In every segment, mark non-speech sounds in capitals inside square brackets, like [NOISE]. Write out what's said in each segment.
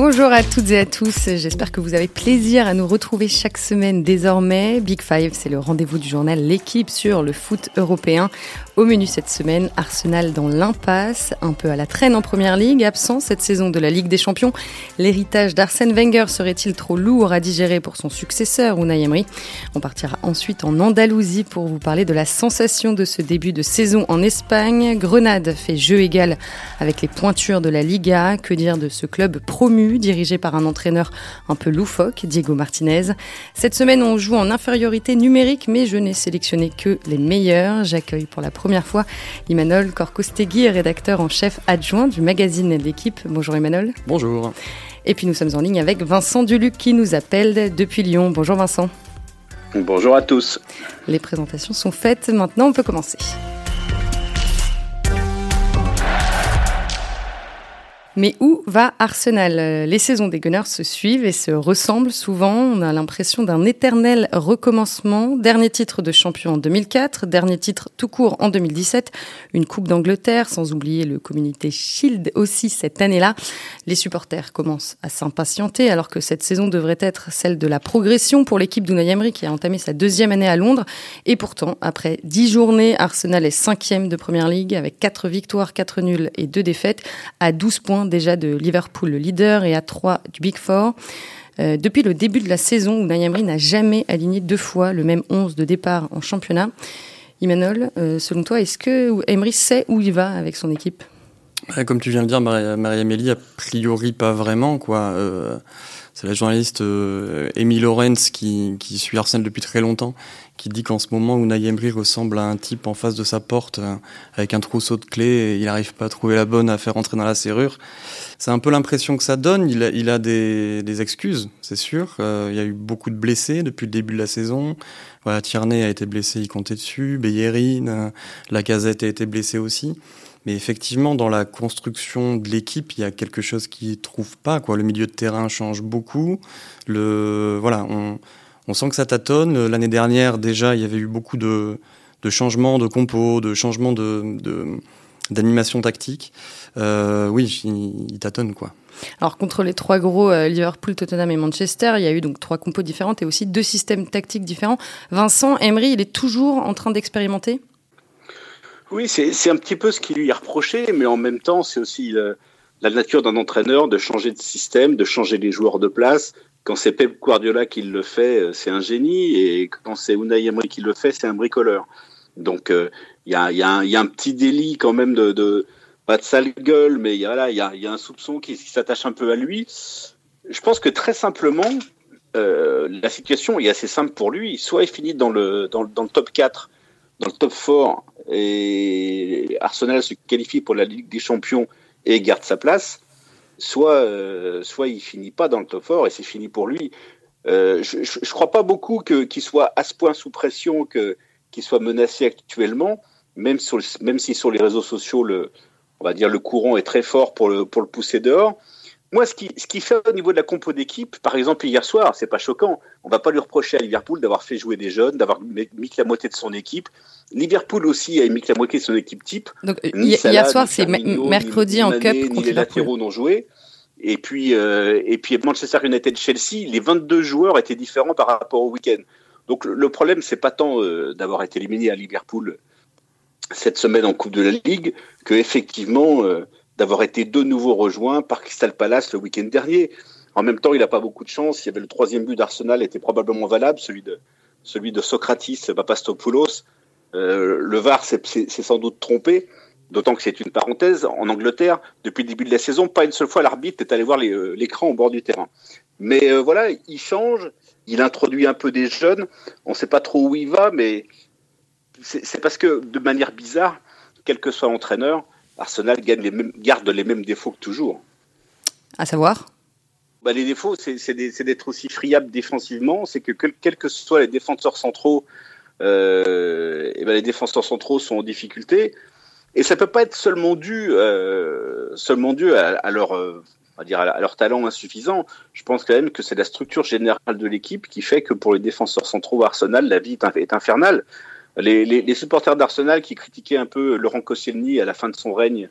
Bonjour à toutes et à tous, j'espère que vous avez plaisir à nous retrouver chaque semaine désormais. Big Five, c'est le rendez-vous du journal L'équipe sur le foot européen. Au menu cette semaine, Arsenal dans l'impasse, un peu à la traîne en première ligue, absent cette saison de la Ligue des Champions. L'héritage d'Arsène Wenger serait-il trop lourd à digérer pour son successeur Unai Emery? On partira ensuite en Andalousie pour vous parler de la sensation de ce début de saison en Espagne. Grenade fait jeu égal avec les pointures de la Liga. Que dire de ce club promu dirigé par un entraîneur un peu loufoque, Diego Martinez? Cette semaine, on joue en infériorité numérique, mais je n'ai sélectionné que les meilleurs. J'accueille pour la première fois Imanol Corcostegui, rédacteur en chef adjoint du magazine L'équipe. Bonjour Imanol. Bonjour. Et puis nous sommes en ligne avec Vincent Duluc qui nous appelle depuis Lyon. Bonjour Vincent. Bonjour à tous. Les présentations sont faites, maintenant on peut commencer. Mais où va Arsenal? Les saisons des Gunners se suivent et se ressemblent souvent. On a l'impression d'un éternel recommencement. Dernier titre de champion en 2004, dernier titre tout court en 2017, une Coupe d'Angleterre, sans oublier le Community Shield aussi cette année-là. Les supporters commencent à s'impatienter alors que cette saison devrait être celle de la progression pour l'équipe d'Unai Emery qui a entamé sa deuxième année à Londres. Et pourtant, après dix journées, Arsenal est cinquième de Première Ligue avec quatre victoires, quatre nuls et deux défaites à 12 points déjà de Liverpool, le leader, et à 3 du Big Four. Euh, depuis le début de la saison, où Emery n'a jamais aligné deux fois le même 11 de départ en championnat. Imanol, euh, selon toi, est-ce que Emery sait où il va avec son équipe? Comme tu viens de dire, Marie-Amélie, a priori pas vraiment. quoi. Euh, c'est la journaliste Lawrence qui, qui, suit Arsenal depuis très longtemps qui dit qu'en ce moment, Unai Emery ressemble à un type en face de sa porte euh, avec un trousseau de clés et il n'arrive pas à trouver la bonne à faire entrer dans la serrure. C'est un peu l'impression que ça donne. Il a, il a des, des excuses, c'est sûr. Euh, il y a eu beaucoup de blessés depuis le début de la saison. Voilà, Tierney a été blessé, il comptait dessus. Bellerin, euh, Lacazette a été blessé aussi. Mais effectivement, dans la construction de l'équipe, il y a quelque chose qui trouve pas. Quoi. Le milieu de terrain change beaucoup. Le, voilà, on, on sent que ça tâtonne. L'année dernière, déjà, il y avait eu beaucoup de, changements de compos, de changements d'animation tactique. Euh, oui, il, tâtonne quoi. Alors contre les trois gros euh, Liverpool, Tottenham et Manchester, il y a eu donc trois compos différentes et aussi deux systèmes tactiques différents. Vincent Emery, il est toujours en train d'expérimenter? Oui, c'est un petit peu ce qui lui est reproché, mais en même temps, c'est aussi la nature d'un entraîneur de changer de système, de changer les joueurs de place, quand c'est Pep Guardiola qui le fait, euh, c'est un génie, et quand c'est Unai Emery qui le fait, c'est un bricoleur. Donc euh, il y, a, un petit délit quand même de, pas de sale gueule, mais il y, a, y, a, un soupçon qui, s'attache un peu à lui. Je pense que très simplement, euh, la situation est assez simple pour lui. Soit il finit dans le, dans, dans le top 4, dans le top 4, et Arsenal se qualifie pour la Ligue des Champions et garde sa place soit, euh, soit il finit pas dans le top 4 et c'est fini pour lui. Euh, je ne crois pas beaucoup qu'il soit à ce point sous pression qu'il soit menacé actuellement, même, sur, même si sur les réseaux sociaux, le, on va dire le courant est très fort pour le, pour le pousser dehors. Moi, ce qui, ce qui fait au niveau de la compo d'équipe, par exemple hier soir, c'est pas choquant. On va pas lui reprocher à Liverpool d'avoir fait jouer des jeunes, d'avoir mis que la moitié de son équipe. Liverpool aussi a mis que la moitié de son équipe type. Donc hier soir, c'est mercredi en Cup contre les latéraux n'ont joué. Et puis, euh, et puis Manchester United Chelsea, les 22 joueurs étaient différents par rapport au week-end. Donc le problème, c'est pas tant euh, d'avoir été éliminé à Liverpool cette semaine en Coupe de la Ligue que effectivement euh, d'avoir été de nouveau rejoint par Crystal Palace le week-end dernier. En même temps, il n'a pas beaucoup de chance. Il y avait le troisième but d'Arsenal était probablement valable, celui de celui de Socratis Papastopoulos. Euh, le VAR s'est sans doute trompé, d'autant que c'est une parenthèse. En Angleterre, depuis le début de la saison, pas une seule fois l'arbitre est allé voir euh, l'écran au bord du terrain. Mais euh, voilà, il change, il introduit un peu des jeunes. On ne sait pas trop où il va, mais c'est parce que de manière bizarre, quel que soit l'entraîneur, Arsenal garde les mêmes défauts que toujours. À savoir bah, Les défauts, c'est d'être aussi friable défensivement. C'est que, quels que soient les défenseurs centraux, euh, et ben les défenseurs centraux sont en difficulté. Et ça peut pas être seulement dû, euh, seulement dû à, leur, euh, on va dire à, leur talent insuffisant. Je pense quand même que c'est la structure générale de l'équipe qui fait que pour les défenseurs centraux Arsenal, la vie est infernale. Les, supporters d'Arsenal qui critiquaient un peu Laurent Koscielny à la fin de son règne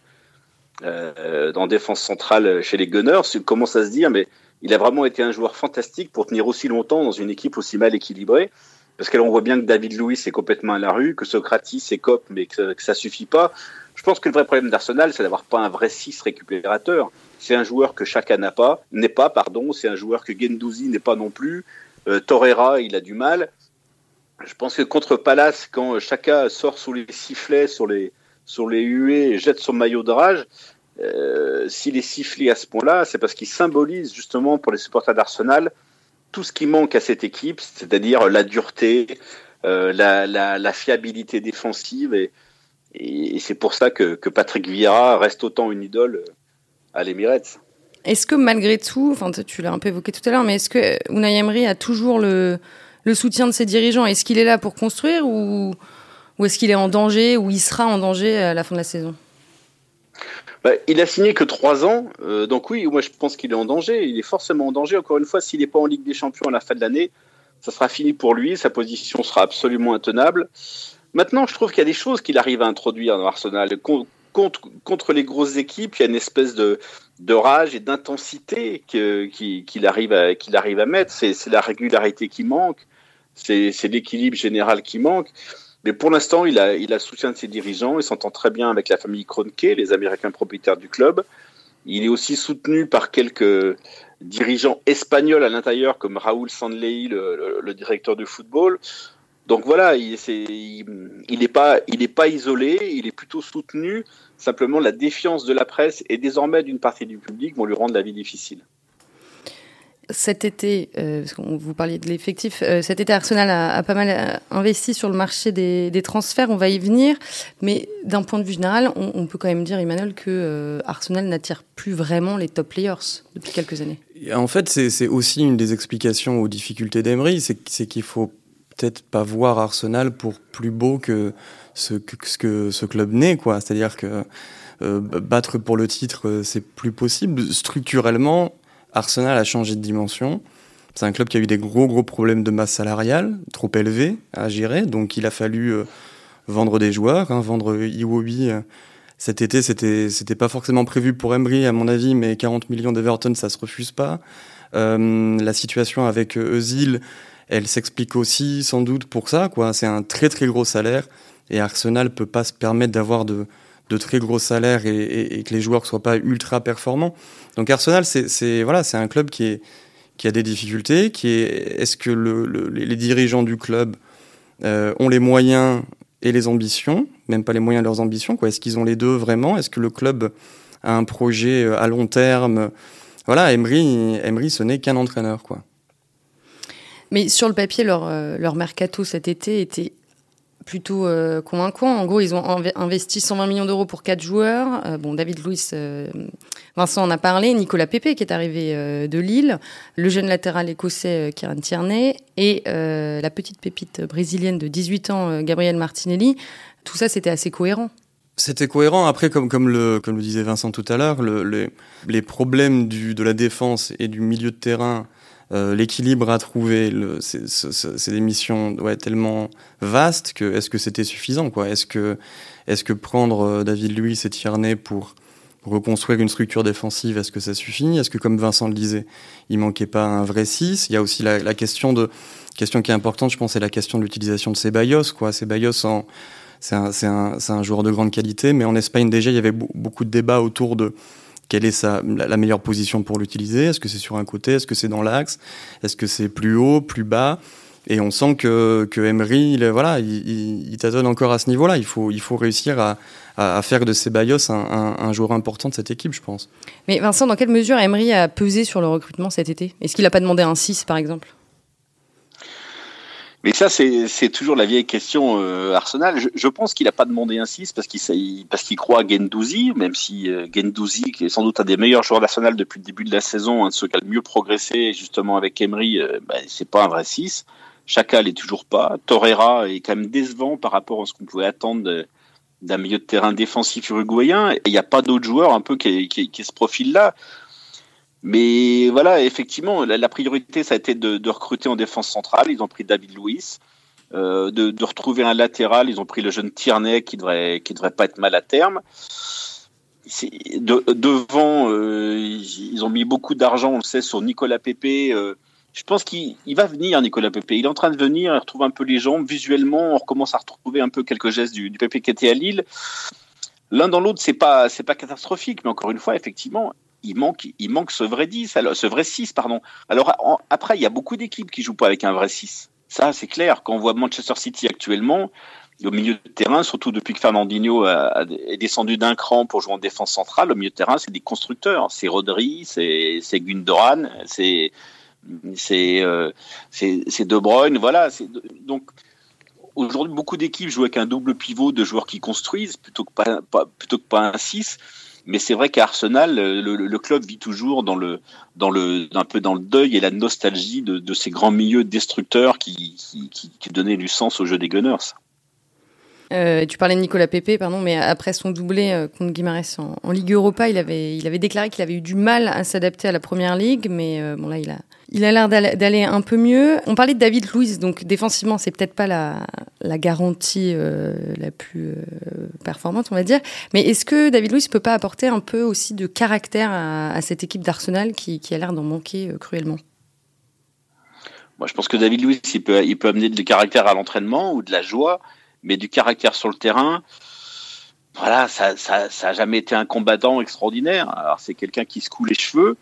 euh, en défense centrale chez les Gunners, commence à se dire, mais il a vraiment été un joueur fantastique pour tenir aussi longtemps dans une équipe aussi mal équilibrée. Parce qu'on voit bien que David Louis est complètement à la rue, que Socratis est cop, mais que, que ça suffit pas. Je pense que le vrai problème d'Arsenal, c'est d'avoir pas un vrai 6 récupérateur. C'est un joueur que Chaka n'a pas, n'est pas, pardon. C'est un joueur que Gendouzi n'est pas non plus. Euh, Torreira, il a du mal. Je pense que contre Palace, quand Chaka sort sous les sifflets, sur les, sur les huées et jette son maillot de rage, euh, s'il est sifflé à ce point-là, c'est parce qu'il symbolise justement pour les supporters d'Arsenal tout ce qui manque à cette équipe, c'est-à-dire la dureté, euh, la, la, la, fiabilité défensive. Et, et, c'est pour ça que, que, Patrick Vieira reste autant une idole à l'Emirates. Est-ce que malgré tout, enfin tu l'as un peu évoqué tout à l'heure, mais est-ce que Unai Emery a toujours le, le soutien de ses dirigeants Est-ce qu'il est là pour construire ou, est-ce qu'il est en danger ou il sera en danger à la fin de la saison? Bah, il a signé que trois ans, euh, donc oui, moi je pense qu'il est en danger. Il est forcément en danger. Encore une fois, s'il n'est pas en Ligue des Champions à la fin de l'année, ça sera fini pour lui. Sa position sera absolument intenable. Maintenant, je trouve qu'il y a des choses qu'il arrive à introduire dans Arsenal. Contre, contre, les grosses équipes, il y a une espèce de, de rage et d'intensité qu'il arrive, arrive à mettre. C'est la régularité qui manque, c'est l'équilibre général qui manque. Mais pour l'instant, il a, il a le soutien de ses dirigeants. Il s'entend très bien avec la famille Kroenke, les Américains propriétaires du club. Il est aussi soutenu par quelques dirigeants espagnols à l'intérieur, comme Raúl Sanley, le, directeur du football. Donc voilà, il n'est pas, pas isolé, il est plutôt soutenu. Simplement, la défiance de la presse et désormais d'une partie du public vont lui rendre la vie difficile cet été, euh, parce qu'on vous parliez de l'effectif, euh, cet été Arsenal a, pas mal euh, investi sur le marché des, transferts, on va y venir, mais d'un point de vue général, on, peut quand même dire, Emmanuel, que Arsenal n'attire plus vraiment les top players depuis quelques années. En fait, c'est aussi une des explications aux difficultés d'Emery, c'est qu'il faut peut-être pas voir Arsenal pour plus beau que ce que, que ce club n'est, quoi. C'est-à-dire que battre pour le titre, c'est plus possible. Structurellement, Arsenal a changé de dimension. C'est un club qui a eu des gros gros problèmes de masse salariale, trop élevés à gérer, donc il a fallu euh, vendre des joueurs, hein, vendre Iwobi. Euh, cet été, c'était c'était pas forcément prévu pour Emery à mon avis, mais 40 millions d'Everton, ça se refuse pas. Euh, la situation avec Özil, elle s'explique aussi sans doute pour ça, quoi. C'est un très très gros salaire et Arsenal peut pas se permettre d'avoir de de très gros salaires et, que les joueurs ne soient pas ultra performants. Donc Arsenal, c'est voilà, un club qui, a des difficultés. Qui est, est-ce que le, les dirigeants du club euh, ont les moyens et les ambitions, même pas les moyens de leurs ambitions, Est-ce qu'ils ont les deux vraiment? Est-ce que le club a un projet euh, à long terme? Voilà, Emery, Emery, ce n'est qu'un entraîneur, quoi. Mais sur le papier, leur, euh, leur mercato cet été était plutôt euh, convaincant. En gros, ils ont investi 120 millions d'euros pour quatre joueurs. Euh, bon, David Luiz, euh, Vincent en a parlé, Nicolas Pepe qui est arrivé de Lille, le jeune latéral écossais Kieran Tierney et la petite pépite brésilienne de 18 ans Gabriel Martinelli. Tout ça, c'était assez cohérent. C'était cohérent. Après, comme, comme, le, comme disait Vincent tout à l'heure, le, les, problèmes de la défense et du milieu de terrain euh, l'équilibre à trouver, c'est des missions ouais, tellement vastes que est-ce que c'était suffisant quoi? Est-ce que, est que prendre euh, David Luiz et Tierney pour reconstruire une structure défensive, est-ce que ça suffit? Est-ce que, comme Vincent le disait, il manquait pas un vrai 6 Il y a aussi la, question de question qui est importante, je pense, c'est la question de l'utilisation de Ceballos. Quoi. Ceballos, c'est un, un, un, joueur de grande qualité, mais en Espagne déjà, il y avait beaucoup de débats autour de quelle est sa, la meilleure position pour l'utiliser? Est-ce que c'est sur un côté? Est-ce que c'est dans l'axe? Est-ce que c'est plus haut, plus bas? Et on sent que, que Emery, il, voilà, il, encore à ce niveau-là. Il faut, il faut réussir à, à, faire de Ceballos un, un, un, joueur important de cette équipe, je pense. Mais Vincent, dans quelle mesure Emery a pesé sur le recrutement cet été? Est-ce qu'il n'a pas demandé un 6, par exemple? Mais ça, c'est toujours la vieille question euh, Arsenal. Je, pense qu'il n'a pas demandé un 6 parce qu'il parce croit à Gendouzi, même si euh, Gendouzi, qui est sans doute un des meilleurs joueurs d'Arsenal depuis le début de la saison, un de ceux qui a le mieux progressé justement avec Emery, euh, bah, c'est pas un vrai 6. Chaka l'est toujours pas. Torreira est quand même décevant par rapport à ce qu'on pouvait attendre d'un milieu de terrain défensif uruguayen. Il n'y a pas d'autres joueurs un peu qui, qui, qui ce profil-là. Mais voilà, effectivement, la, priorité, ça a été de, recruter en défense centrale. Ils ont pris David Luiz. Euh, de, retrouver un latéral. Ils ont pris le jeune Tierney qui devrait, qui devrait pas être mal à terme. devant, euh, ils ont mis beaucoup d'argent, on le sait, sur Nicolas Pépé. Euh, je pense qu'il va venir, Nicolas Pépé. Il est en train de venir, il retrouve un peu les jambes. Visuellement, on recommence à retrouver un peu quelques gestes du, du Pépé qui était à Lille. L'un dans l'autre, c'est pas, c'est pas catastrophique, mais encore une fois, effectivement, il manque, il manque ce vrai 10, alors, ce vrai 6, pardon. Alors après, il y a beaucoup d'équipes qui jouent pas avec un vrai 6. Ça, c'est clair. Quand on voit Manchester City actuellement, au milieu de terrain, surtout depuis que Fernandinho est descendu d'un cran pour jouer en défense centrale, au milieu de terrain, c'est des constructeurs. C'est Rodri, c'est Gundogan, c'est c'est euh, De Bruyne, voilà. Donc aujourd'hui, beaucoup d'équipes jouent avec un double pivot de joueurs qui construisent plutôt que pas, plutôt que pas un 6. Mais c'est vrai qu'à Arsenal, le, club vit toujours dans le, dans le, un peu dans le deuil et la nostalgie de, ces grands milieux destructeurs qui, qui, donnaient du sens au jeu des Gunners. Euh, tu parlais de Nicolas Pepe, pardon, mais après son doublé euh, contre Guimarães en, Ligue Europa, il avait, il avait déclaré qu'il avait eu du mal à s'adapter à la Première Ligue, mais euh, bon là, il a, il a l'air d'aller un peu mieux. On parlait de David Luiz, donc défensivement, c'est peut-être pas la, garantie la plus performante, on va dire. Mais est-ce que David Luiz peut pas apporter un peu aussi de caractère à, cette équipe d'Arsenal qui, a l'air d'en manquer cruellement? Moi, je pense que David Luiz, il peut, amener du caractère à l'entraînement ou de la joie mais du caractère sur le terrain, voilà, ça, ça, ça a jamais été un combattant extraordinaire. Alors c'est quelqu'un qui se coule les cheveux,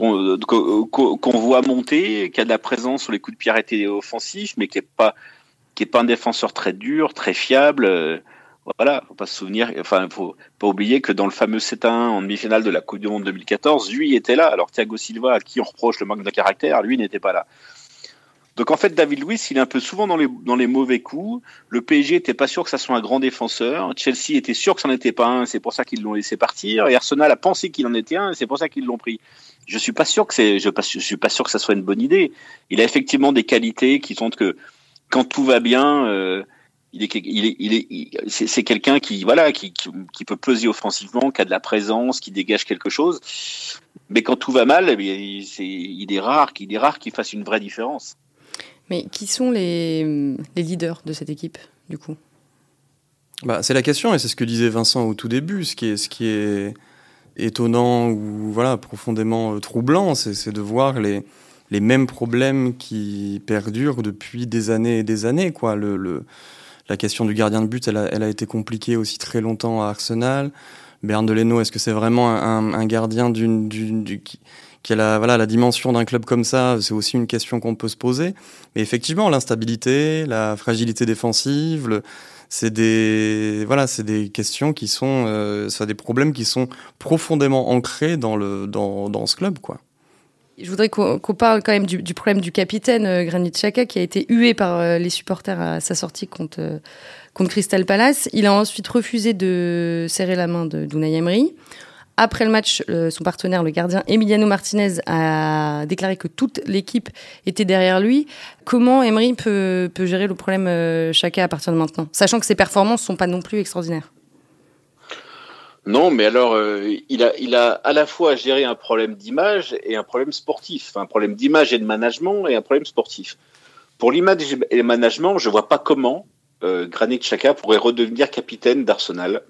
qu'on voit monter, qui a de la présence sur les coups de pied arrêtés offensifs, mais qui est pas pas un défenseur très dur, très fiable. Voilà, faut pas se souvenir, enfin, faut pas oublier que dans le fameux 7-1 en demi-finale de la Coupe du Monde 2014, lui était là, alors Thiago Silva, à qui on reproche le manque de caractère, lui n'était pas là. Donc en fait, David Luiz, il est un peu souvent dans les, mauvais coups. Le PSG était pas sûr que ça soit un grand défenseur. Chelsea était sûr que ça n'en était pas un, c'est pour ça qu'ils l'ont laissé partir. Et Arsenal a pensé qu'il en était un, c'est pour ça qu'ils l'ont pris. Je suis pas sûr que je, suis pas sûr que ça soit une bonne idée. Il a effectivement des qualités qui sont que quand tout va bien, euh, il est, il est, c'est quelqu'un qui, voilà, qui, qui, peut peser offensivement, qui a de la présence, qui dégage quelque chose. Mais quand tout va mal, eh il est rare, qu'il est rare qu'il fasse une vraie différence. Mais qui sont les, les leaders de cette équipe, du coup? Bah, C'est la question, et c'est ce que disait Vincent au tout début. Ce qui est, ce qui est étonnant ou voilà, profondément euh, troublant, c'est de voir les, les mêmes problèmes qui perdurent depuis des années et des années. Quoi. Le, le la question du gardien de but, elle a, elle a, été compliquée aussi très longtemps à Arsenal. Bern Leno, est-ce que c'est vraiment un, un gardien d'une, qui a la, voilà, la dimension d'un club comme ça, c'est aussi une question qu'on peut se poser. Mais effectivement, l'instabilité, la fragilité défensive, c'est des, voilà, c'est des questions qui sont, euh, c'est des problèmes qui sont profondément ancrés dans, le, dans, dans ce club, quoi. Je voudrais qu'on parle quand même du, du, problème du capitaine euh, Granit Xhaka qui a été hué par euh, les supporters à sa sortie contre, euh, contre Crystal Palace. Il a ensuite refusé de serrer la main de d'Unai Emery. Après le match, son partenaire, le gardien Emiliano Martinez, a déclaré que toute l'équipe était derrière lui. Comment Emery peut, gérer le problème euh, Chaka à partir de maintenant, sachant que ses performances sont pas non plus extraordinaires? Non, mais alors, euh, il, a, à la fois géré un problème d'image et un problème sportif. un problème d'image et de management et un problème sportif. Pour l'image et le management, je vois pas comment euh, Granit Xhaka pourrait redevenir capitaine d'Arsenal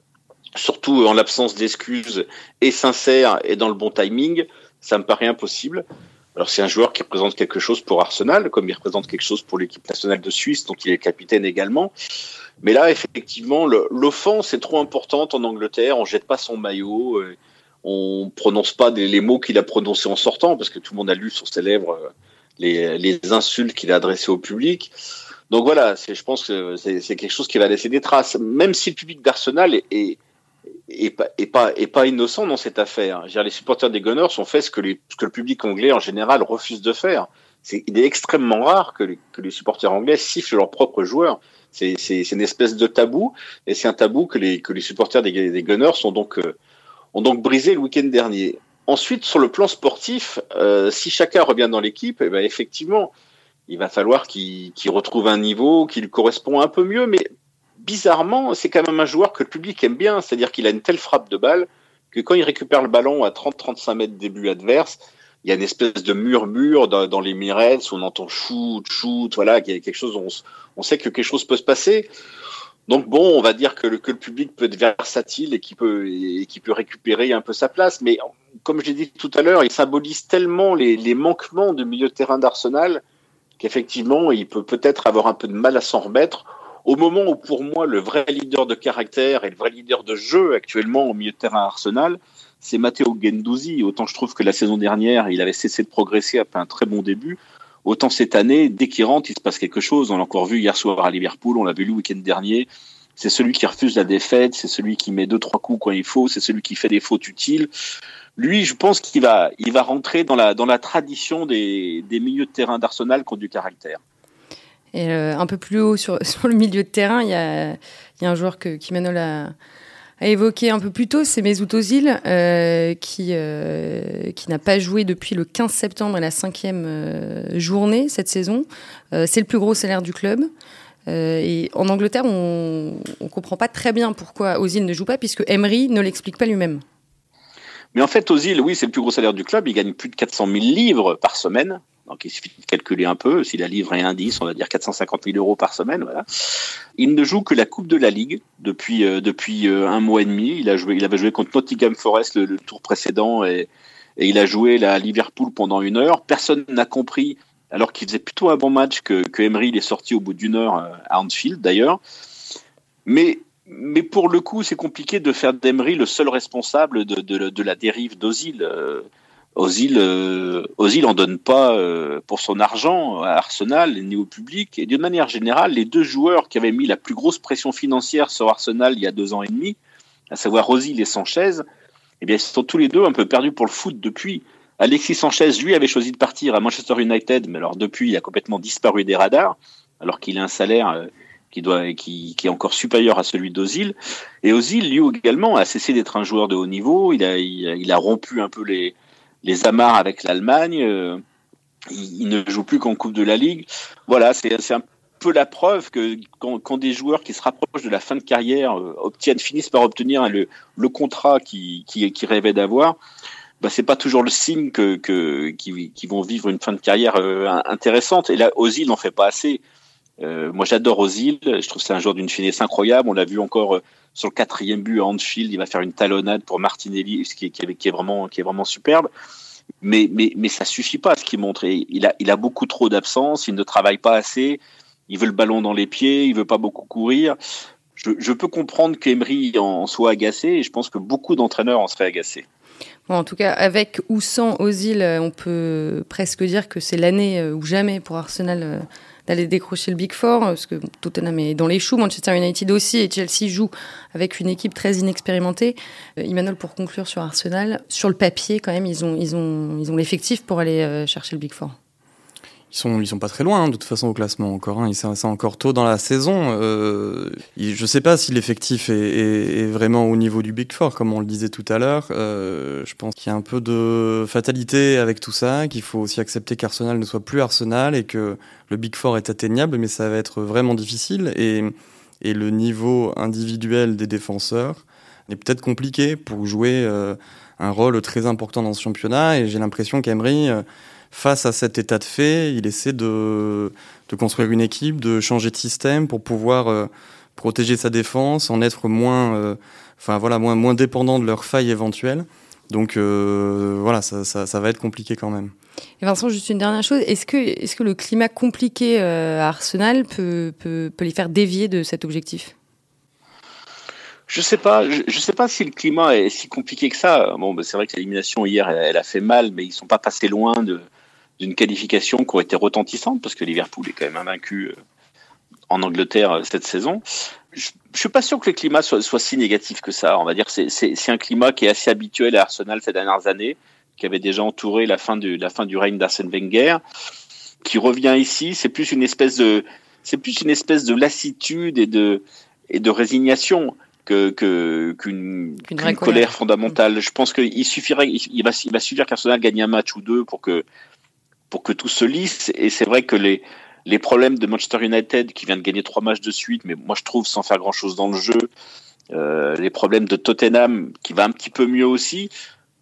surtout en l'absence d'excuses et sincères et dans le bon timing, ça me paraît impossible. Alors c'est un joueur qui représente quelque chose pour Arsenal, comme il représente quelque chose pour l'équipe nationale de Suisse, dont il est capitaine également. Mais là, effectivement, l'offense est trop importante en Angleterre. On jette pas son maillot, euh, on prononce pas les mots qu'il a prononcés en sortant, parce que tout le monde a lu sur ses lèvres euh, les, les insultes qu'il a adressées au public. Donc voilà, je pense que c'est quelque chose qui va laisser des traces. Même si le public d'Arsenal est, est et pas, et pas, et pas innocent dans cette affaire. Dire, les supporters des Gunners ont fait ce que, les, ce que le public anglais en général refuse de faire. C'est, il est extrêmement rare que les, que les supporters anglais sifflent leurs propres joueurs. C'est, une espèce de tabou, et c'est un tabou que les, que les supporters des, Gunners ont donc, euh, ont donc brisé le week-end dernier. Ensuite, sur le plan sportif, euh, si chacun revient dans l'équipe, eh ben effectivement, il va falloir qu'il, qu'il retrouve un niveau qui lui correspond un peu mieux, mais bizarrement, c'est quand même un joueur que le public aime bien. C'est-à-dire qu'il a une telle frappe de balle que quand il récupère le ballon à 30-35 mètres des buts adverses, il y a une espèce de murmure dans, dans les mirettes on entend shoot, shoot, voilà, qu'il y a quelque chose, on, sait que quelque chose peut se passer. Donc bon, on va dire que le, que le public peut être versatile et qui peut peut récupérer un peu sa place. Mais comme j'ai dit tout à l'heure, il symbolise tellement les, les manquements du milieu de terrain d'Arsenal qu'effectivement, il peut peut-être avoir un peu de mal à s'en remettre. Au moment où, pour moi, le vrai leader de caractère et le vrai leader de jeu actuellement au milieu de terrain Arsenal, c'est Matteo Gendouzi. Autant je trouve que la saison dernière, il avait cessé de progresser après un très bon début. Autant cette année, dès qu'il rentre, il se passe quelque chose. On l'a encore vu hier soir à Liverpool, on l'a vu le week-end dernier. C'est celui qui refuse la défaite, c'est celui qui met deux trois coups quand il faut, c'est celui qui fait des fautes utiles. Lui, je pense qu'il va, il va rentrer dans la dans la tradition des, des milieux de terrain d'Arsenal qui ont du caractère. Et euh, un peu plus haut sur, [LAUGHS] sur le milieu de terrain, il y a, y a un joueur que Kimanol a, a évoqué un peu plus tôt, c'est Mesut Ozil, euh, qui, euh, qui n'a pas joué depuis le 15 septembre et la cinquième euh, journée cette saison. Euh, c'est le plus gros salaire du club. Euh, et en Angleterre, on ne comprend pas très bien pourquoi Ozil ne joue pas, puisque Emery ne l'explique pas lui-même. Mais en fait, Ozil, oui, c'est le plus gros salaire du club. Il gagne plus de 400 000 livres par semaine. Donc il suffit de calculer un peu. Si la livre est indice, on va dire 450 000 euros par semaine. Voilà. Il ne joue que la Coupe de la Ligue depuis euh, depuis euh, un mois et demi. Il a joué, il avait joué contre Nottingham Forest le, le tour précédent et, et, il a joué à Liverpool pendant une heure. Personne n'a compris, alors qu'il faisait plutôt un bon match que, que Emery il est sorti au bout d'une heure euh, à Anfield d'ailleurs. Mais mais pour le coup, c'est compliqué de faire d'Emery le seul responsable de, la dérive d'Ozil. Euh, Ozil, euh, Ozil en donne pas euh, pour son argent à Arsenal ni au public. Et d'une manière générale, les deux joueurs qui avaient mis la plus grosse pression financière sur Arsenal il y a deux ans et demi, à savoir Ozil et Sanchez, eh bien, ils sont tous les deux un peu perdus pour le foot depuis. Alexis Sanchez, lui, avait choisi de partir à Manchester United, mais alors depuis, il a complètement disparu des radars, alors qu'il a un salaire qui, doit, qui, qui est encore supérieur à celui d'Ozil. Et Ozil, lui également, a cessé d'être un joueur de haut niveau. Il a, il a, rompu un peu les, les amarres avec l'Allemagne. Euh, il, ne joue plus qu'en Coupe de la Ligue. Voilà, c'est un peu la preuve que quand, des joueurs qui se rapprochent de la fin de carrière euh, obtiennent, finissent par obtenir le, le contrat qu'ils qui, qui rêvaient d'avoir, bah, c'est pas toujours le signe que, que qui, qui, vont vivre une fin de carrière euh, intéressante. Et là, Ozil n'en fait pas assez. Euh, moi, j'adore Ozil. Je trouve c'est un joueur d'une finesse incroyable. On l'a vu encore euh, sur le quatrième but à Anfield. Il va faire une talonnade pour Martinelli, ce qui est, vraiment, qui est vraiment superbe. Mais, mais, mais ça suffit pas ce qu'il montre. Il a, il a beaucoup trop d'absence. Il ne travaille pas assez. Il veut le ballon dans les pieds. Il veut pas beaucoup courir. Je, peux comprendre qu'Emery en soit agacé. Et je pense que beaucoup d'entraîneurs en seraient agacés. En tout cas, avec ou sans Ozil, on peut presque dire que c'est l'année ou jamais pour Arsenal d'aller décrocher le Big Four, parce que Tottenham est dans les choux, Manchester United aussi, et Chelsea joue avec une équipe très inexpérimentée. Euh, Emmanuel, pour conclure sur Arsenal, sur le papier, quand même, ils ont, ils ont, ils ont l'effectif pour aller euh, chercher le Big Four. Ils sont, ils sont pas très loin, hein, de toute façon, au classement encore. Hein. C'est encore tôt dans la saison. Euh, je sais pas si l'effectif est, est, est, vraiment au niveau du Big Four, comme on le disait tout à l'heure. Euh, je pense qu'il y a un peu de fatalité avec tout ça, qu'il faut aussi accepter qu'Arsenal ne soit plus Arsenal et que le Big Four est atteignable, mais ça va être vraiment difficile. Et, et le niveau individuel des défenseurs est peut-être compliqué pour jouer euh, un rôle très important dans ce championnat. Et j'ai l'impression qu'Emery euh, face à cet état de fait, il essaie de, de construire une équipe, de changer de système pour pouvoir euh, protéger sa défense, en être moins, euh, enfin voilà, moins, moins dépendant de leurs failles éventuelles. Donc euh, voilà, ça, ça, ça, va être compliqué quand même. Et Vincent, juste une dernière chose, est-ce que, est que le climat compliqué à Arsenal peut, peut, peut les faire dévier de cet objectif? Je sais pas, je, je, sais pas si le climat est si compliqué que ça. Bon, ben c'est vrai que l'élimination hier, elle, elle, a fait mal, mais ils sont pas passés loin de, d'une qualification qui aurait été retentissante parce que Liverpool est quand même invaincu en Angleterre cette saison. Je, je suis pas sûr que le climat soit, soit si négatif que ça. On va dire c'est un climat qui est assez habituel à Arsenal ces dernières années, qui avait déjà entouré la fin du, la fin du règne d'Arsène Wenger, qui revient ici. C'est plus une espèce de, c'est plus une espèce de lassitude et de, et de résignation que qu'une qu qu colère fondamentale. Je pense qu'il suffirait, il va, il va suffire qu'Arsenal gagne un match ou deux pour que pour que tout se lisse. Et c'est vrai que les les problèmes de Manchester United qui vient de gagner trois matchs de suite, mais moi je trouve sans faire grand chose dans le jeu, euh, les problèmes de Tottenham qui va un petit peu mieux aussi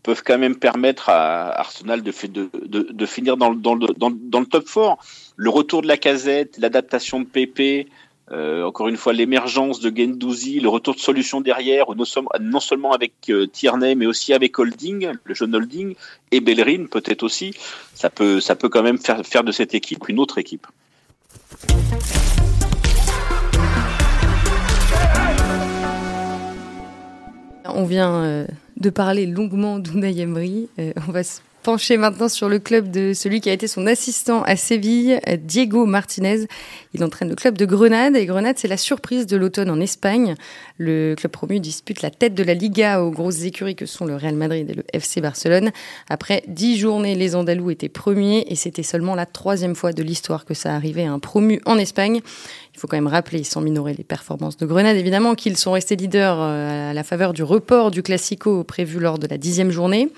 peuvent quand même permettre à Arsenal de, de, de, finir dans le, dans, le, dans, dans le top 4. Le retour de la casette, l'adaptation de Pépé, Euh, encore une fois, l'émergence de Gendouzi, le retour de solution derrière, non, seulement avec euh, Tierney, mais aussi avec Holding, le jeune Holding, et Bellerin peut-être aussi, ça peut, ça peut quand même faire, faire de cette équipe une autre équipe. On vient euh, de parler longuement d'Unai Emery. on va se pencher maintenant sur le club de celui qui a été son assistant à Séville, Diego Martinez. Il entraîne le club de Grenade et Grenade, c'est la surprise de l'automne en Espagne. Le club promu dispute la tête de la Liga aux grosses écuries que sont le Real Madrid et le FC Barcelone. Après dix journées, les Andalous étaient premiers et c'était seulement la troisième fois de l'histoire que ça arrivait à un promu en Espagne. Il faut quand même rappeler, sans minorer les performances de Grenade, évidemment, qu'ils sont restés leaders euh, à la faveur du report du Classico prévu lors de la dixième journée.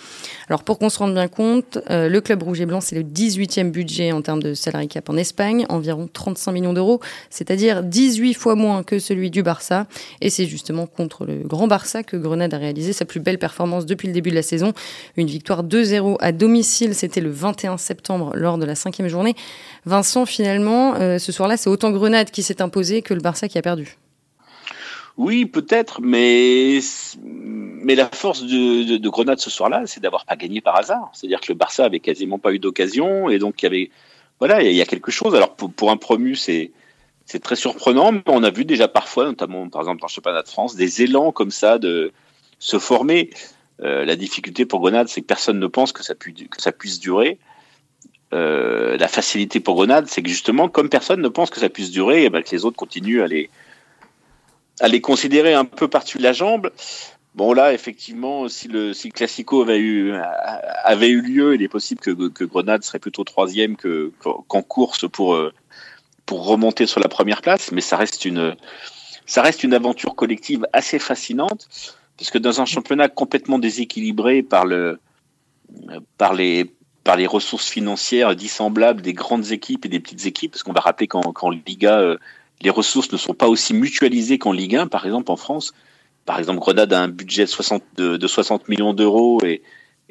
Alors pour qu'on se rende bien compte, euh, le club rouge et blanc, c'est le 18e budget en termes de salary cap en Espagne, environ 35 millions d'euros, c'est-à-dire 18 fois moins que celui du Barça. Et c'est justement contre le grand Barça que Grenade a réalisé sa plus belle performance depuis le début de la saison. Une victoire 2-0 à domicile, c'était le 21 septembre lors de la cinquième journée. Vincent, finalement, euh, ce soir-là, c'est autant Grenade qui s'est imposé que le Barça qui a perdu. Oui, peut-être, mais, mais la force de, Grenade ce soir-là, c'est d'avoir pas gagné par hasard. C'est-à-dire que le Barça avait quasiment pas eu d'occasion, et donc il y avait, voilà, il y a quelque chose. Alors pour, un promu, c'est c'est très surprenant, mais on a vu déjà parfois, notamment par exemple dans le championnat de France, des élans comme ça de se former. Euh, la difficulté pour Grenade, c'est que personne ne pense que ça, que ça puisse durer. Euh, la facilité pour Grenade, c'est que justement, comme personne ne pense que ça puisse durer, et eh ben, que les autres continuent à les, à les considérer un peu par-dessus la jambe. Bon là, effectivement, si le, si Classico avait eu, avait eu lieu, il est possible que, que Grenade serait plutôt troisième que, qu'en course pour, euh, pour remonter sur la première place, mais ça reste une, ça reste une aventure collective assez fascinante, parce que dans un championnat complètement déséquilibré par le, par les, par les ressources financières dissemblables des grandes équipes et des petites équipes, parce qu'on va rappeler qu'en Liga, euh, les ressources ne sont pas aussi mutualisées qu'en Ligue 1, par exemple en France. Par exemple, Grenade a un budget de 60, de, 60 millions d'euros et,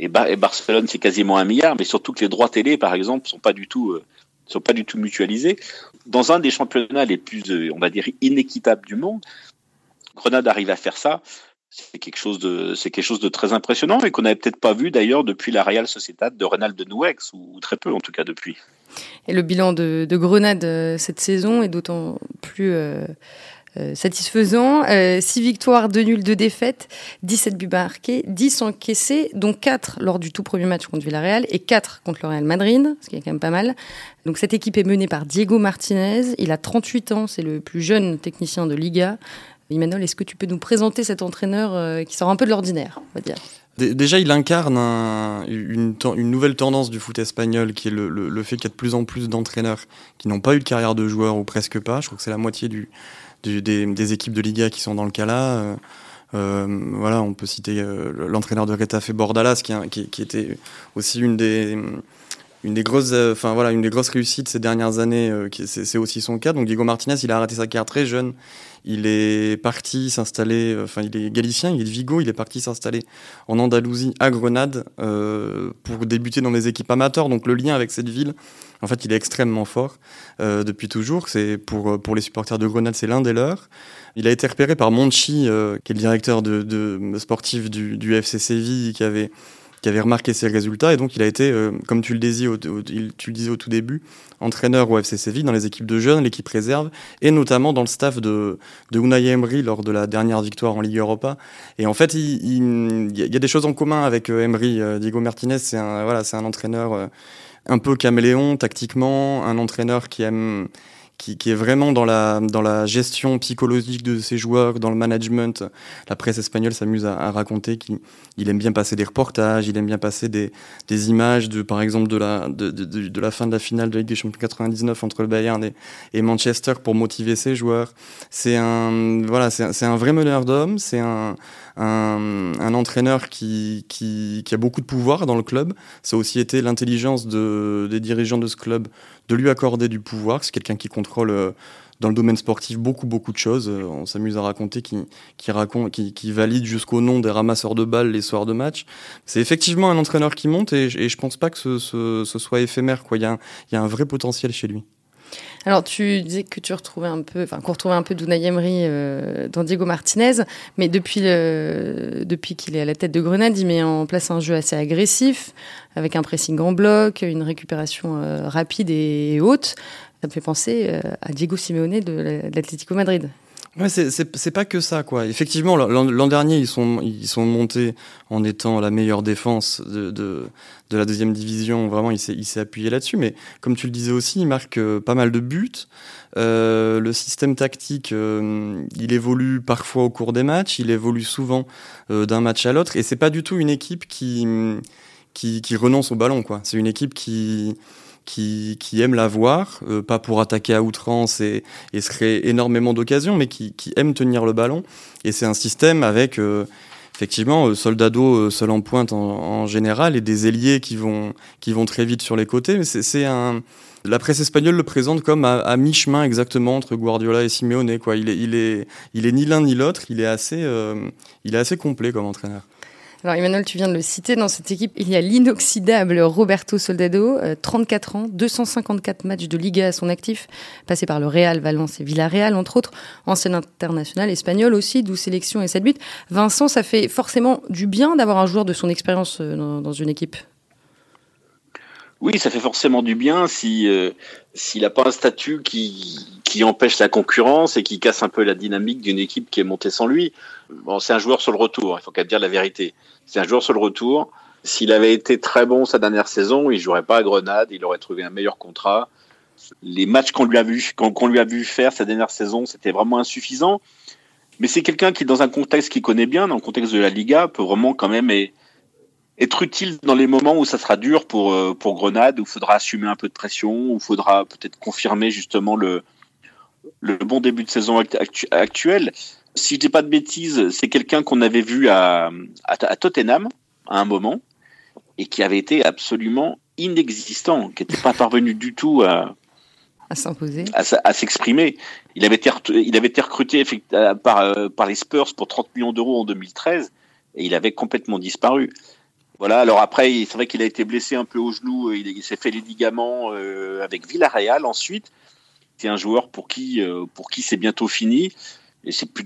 Barcelone c'est quasiment un milliard, mais surtout que les droits télé, par exemple, sont pas du tout euh, sont pas du tout mutualisés. Dans un des championnats les plus, euh, on va dire, inéquitables du monde, Grenade arrive à faire ça c'est quelque chose de très impressionnant et qu'on n'avait peut-être pas vu d'ailleurs depuis la Real Sociedad de Renald de Nouex ou très peu en tout cas depuis. Et le bilan de, Grenade euh, cette saison est d'autant plus euh, euh, satisfaisant. 6 victoires, 2 nuls, 2 défaites, 17 buts marqués, 10 encaissés, dont 4 lors du tout premier match contre Villarreal et 4 contre le Real Madrid, ce qui est quand même pas mal. Donc cette équipe est menée par Diego Martinez. Il a 38 ans, c'est le plus jeune technicien de Liga. Emmanuel, est-ce que tu peux nous présenter cet entraîneur euh, qui sort un peu de l'ordinaire, on va dire? Déjà, il incarne une, nouvelle tendance du foot espagnol, qui est le, fait qu'il y a de plus en plus d'entraîneurs qui n'ont pas eu de carrière de joueur ou presque pas. Je crois que c'est la moitié des, équipes de Liga qui sont dans le cas là. Euh, euh, voilà, on peut citer l'entraîneur de Retafe Bordalas, qui, qui, était aussi une des une des grosses, enfin voilà, une des grosses réussites ces dernières années. c'est aussi son cas. Donc Diego Martinez, il a arrêté sa carrière très jeune. Il est parti s'installer, euh, enfin il est galicien, il est de Vigo, il est parti s'installer en Andalousie, à Grenade, euh, pour débuter dans des équipes amateurs. Donc le lien avec cette ville, en fait, il est extrêmement fort euh, depuis toujours. C'est pour pour les supporters de Grenade, c'est l'un des leurs. Il a été repéré par Monchi, qui est le directeur de, de sportif du, du FC Séville, qui avait qui avait remarqué ses résultats et donc il a été, euh, comme tu le, disais au, tu le disais au tout début, entraîneur au FC Séville dans les équipes de jeunes, l'équipe réserve et notamment dans le staff de, de Unai Emery lors de la dernière victoire en Ligue Europa. Et en fait, il, il, y a des choses en commun avec euh, Emery. Euh, Diego Martinez, c'est un, voilà, un entraîneur un peu caméléon tactiquement, un entraîneur qui aime qui, qui, est vraiment dans la, dans la gestion psychologique de ses joueurs, dans le management. La presse espagnole s'amuse à, raconter qu'il il aime bien passer des reportages, il aime bien passer des, des images, de, par exemple, de la, de, de, de, la fin de la finale de Ligue des Champions 99 entre le Bayern et, Manchester pour motiver ses joueurs. C'est un, voilà, c'est un vrai meneur d'hommes, c'est un, un, un, entraîneur qui, qui, qui, a beaucoup de pouvoir dans le club. Ça a aussi été l'intelligence de, des dirigeants de ce club de lui accorder du pouvoir. C'est quelqu'un qui contrôle euh, dans le domaine sportif beaucoup beaucoup de choses. Euh, on s'amuse à raconter qui, qui raconte, qui, qui valide jusqu'au nom des ramasseurs de balles les soirs de match. C'est effectivement un entraîneur qui monte et, et je pense pas que ce, ce, ce soit éphémère. Quoi. Il, y il y a un vrai potentiel chez lui. Alors, tu disais que tu retrouvais un peu, enfin, qu'on retrouvait un peu d'Unai Emery euh, dans Diego Martinez, mais depuis, depuis qu'il est à la tête de Grenade, il met en place un jeu assez agressif, avec un pressing en bloc, une récupération euh, rapide et haute. Ça me fait penser euh, à Diego Simeone de l'Atlético Madrid. Ouais, c'est pas que ça, quoi. Effectivement, l'an dernier, ils sont, ils sont montés en étant la meilleure défense de, de, la deuxième division. Vraiment, il s'est appuyé là-dessus. Mais comme tu le disais aussi, il marque euh, pas mal de buts. Euh, le système tactique, euh, il évolue parfois au cours des matchs. Il évolue souvent d'un match à l'autre. Et c'est pas du tout une équipe qui, qui, qui renonce au ballon, quoi. C'est une équipe qui qui, qui aiment la voir, euh, pas pour attaquer à outrance et, et se créer énormément d'occasions, mais qui, qui aiment tenir le ballon. Et c'est un système avec euh, effectivement euh, Soldado seul en pointe en, général et des ailiers qui vont, qui vont très vite sur les côtés. Mais c'est un la presse espagnole le présente comme à, à mi-chemin exactement entre Guardiola et Simeone. Quoi. Il, est, il, est, il est ni l'un ni l'autre, il, est assez, il est assez complet comme entraîneur. Alors Emmanuel, tu viens de le citer, dans cette équipe, il y a l'inoxydable Roberto Soldado, 34 euh, ans, 254 matchs de Liga à son actif, passé par le Real, Valence et Villarreal, entre autres, ancien international espagnol aussi, 12 sélections et 7 buts. Vincent, ça fait forcément du bien d'avoir un joueur de son expérience euh, dans, une équipe? Oui, ça fait forcément du bien si euh, s'il n'a pas un statut qui, qui empêche la concurrence et qui casse un peu la dynamique d'une équipe qui est montée sans lui. Bon, c'est un joueur sur le retour, il faut qu'à dire la vérité. C'est un joueur sur le retour. S'il avait été très bon sa dernière saison, il jouerait pas à Grenade, il aurait trouvé un meilleur contrat. Les matchs qu'on lui a vu qu'on lui a vu faire sa dernière saison, c'était vraiment insuffisant. Mais c'est quelqu'un qui, dans un contexte qu'il connaît bien, dans le contexte de la Liga, peut vraiment quand même être utile dans les moments où ça sera dur pour, euh, pour Grenade, où il faudra assumer un peu de pression, où il faudra peut-être confirmer justement le, le bon début de saison actuel. Si je dis pas de bêtises, c'est quelqu'un qu'on avait vu à, à, Tottenham à un moment et qui avait été absolument inexistant, qui n'était pas parvenu du tout à, à s'imposer, à, s'exprimer. Il avait été, il avait été recruté par, euh, par les Spurs pour 30 millions d'euros en 2013 et il avait complètement disparu. Voilà. Alors après, c'est vrai qu'il a été blessé un peu au genou. Il, s'est fait les ligaments euh, avec Villarreal ensuite. C'est un joueur pour qui, euh, pour qui c'est bientôt fini.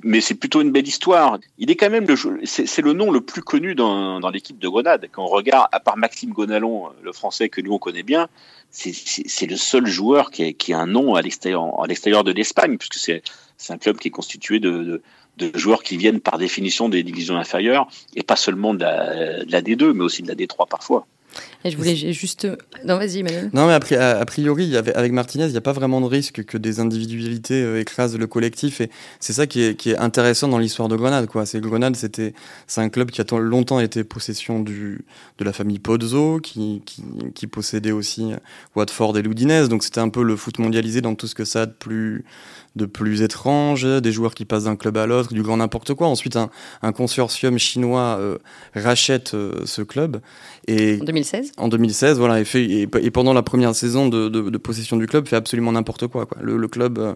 Mais c'est plutôt une belle histoire. Il est quand même le, c'est le nom le plus connu dans, dans l'équipe de Grenade. Quand on regarde, à part Maxime Gonalon, le français que nous on connaît bien, c'est le seul joueur qui a, qui a un nom à l'extérieur de l'Espagne, puisque c'est un club qui est constitué de, de, de, joueurs qui viennent par définition des divisions inférieures, et pas seulement de la, de la D2, mais aussi de la D3 parfois. Et je voulais juste. Non, vas-y, Emmanuel. Non, mais a, priori, avec Martinez, il n'y a pas vraiment de risque que des individualités euh, écrasent le collectif. Et c'est ça qui est, qui est, intéressant dans l'histoire de Grenade. Quoi. C'est Grenade, c'était, c'est un club qui a longtemps été possession du, de la famille Pozzo, qui, qui, qui possédait aussi Watford et l'Udinese. Donc c'était un peu le foot mondialisé dans tout ce que ça a de plus de plus étrange, des joueurs qui passent d'un club à l'autre, du grand n'importe quoi. Ensuite, un, un consortium chinois euh, rachète euh, ce club. Et en 2016 En 2016, voilà. Et, fait, et, pendant la première saison de, de, de possession du club, fait absolument n'importe quoi, quoi. Le, le club,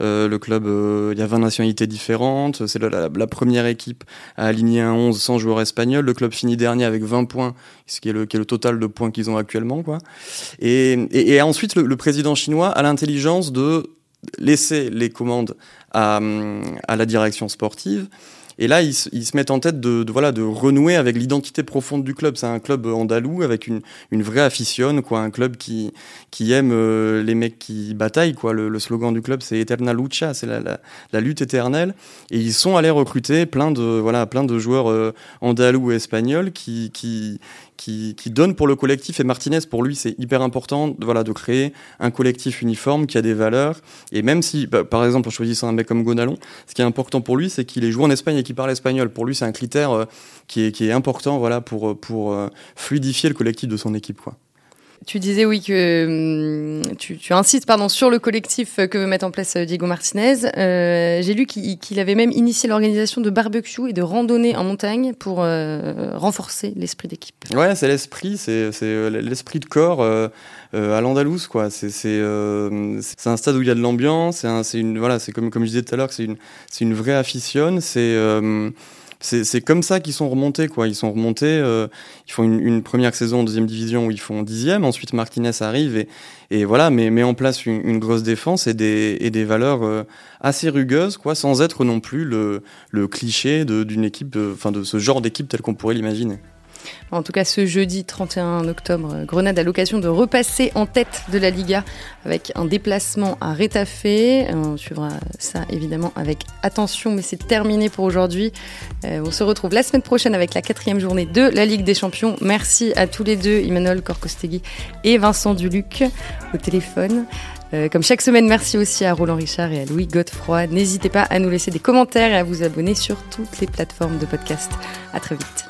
euh, le club, il y a 20 nationalités différentes. C'est la, la, première équipe à aligner un 11 sans joueurs espagnols. Le club finit dernier avec 20 points, ce qui est le, qui est le total de points qu'ils ont actuellement, quoi. Et, et, et ensuite, le, le président chinois a l'intelligence de laisser les commandes à, à la direction sportive. Et là, ils, ils, se mettent en tête de, voilà, de renouer avec l'identité profonde du club. C'est un club andalou avec une, une vraie aficionne, quoi, un club qui, qui aime euh, les mecs qui bataillent. Quoi. Le, slogan du club, c'est Eterna Lucha, c'est la, la, la, lutte éternelle. Et ils sont allés recruter plein de, voilà, plein de joueurs euh, andalous et espagnols qui, qui, qui, donne pour le collectif. Et Martinez, pour lui, c'est hyper important voilà, de créer un collectif uniforme qui a des valeurs. Et même si, bah, par exemple, en choisissant un mec comme Gonalon, ce qui est important pour lui, c'est qu'il est joué en Espagne et qu'il parle espagnol. Pour lui, c'est un critère euh, qui, est, qui est important voilà, pour, pour euh, fluidifier le collectif de son équipe. Quoi. Tu disais oui que hum, tu, insistes pardon sur le collectif que veut mettre en place euh, Diego Martinez. Euh, J'ai lu qu'il avait même initié l'organisation de barbecue et de randonnée en montagne pour euh, renforcer l'esprit d'équipe. Ouais, c'est l'esprit, c'est l'esprit de corps à l'Andalouse quoi. C'est un stade où il y a de l'ambiance. C'est une voilà, c'est comme comme je disais tout à l'heure, c'est une c'est une vraie aficionne. C'est c'est comme ça qu'ils sont remontés, quoi. Ils sont remontés, euh, ils font une, première saison en deuxième division où ils font dixième. Ensuite, Martinez arrive et, et voilà, met, met en place une, grosse défense et des, et des valeurs euh, assez rugueuses, quoi, sans être non plus le, le cliché d'une équipe, enfin de, de ce genre d'équipe tel qu'on pourrait l'imaginer. En tout cas, ce jeudi 31 octobre, Grenade a l'occasion de repasser en tête de la Liga avec un déplacement à Rétafé. On suivra ça évidemment avec attention, mais c'est terminé pour aujourd'hui. Euh, on se retrouve la semaine prochaine avec la quatrième journée de la Ligue des Champions. Merci à tous les deux, Emmanuel Corcostegui et Vincent Duluc au téléphone. Euh, comme chaque semaine, merci aussi à Roland Richard et à Louis Godefroy. N'hésitez pas à nous laisser des commentaires et à vous abonner sur toutes les plateformes de podcast. À très vite.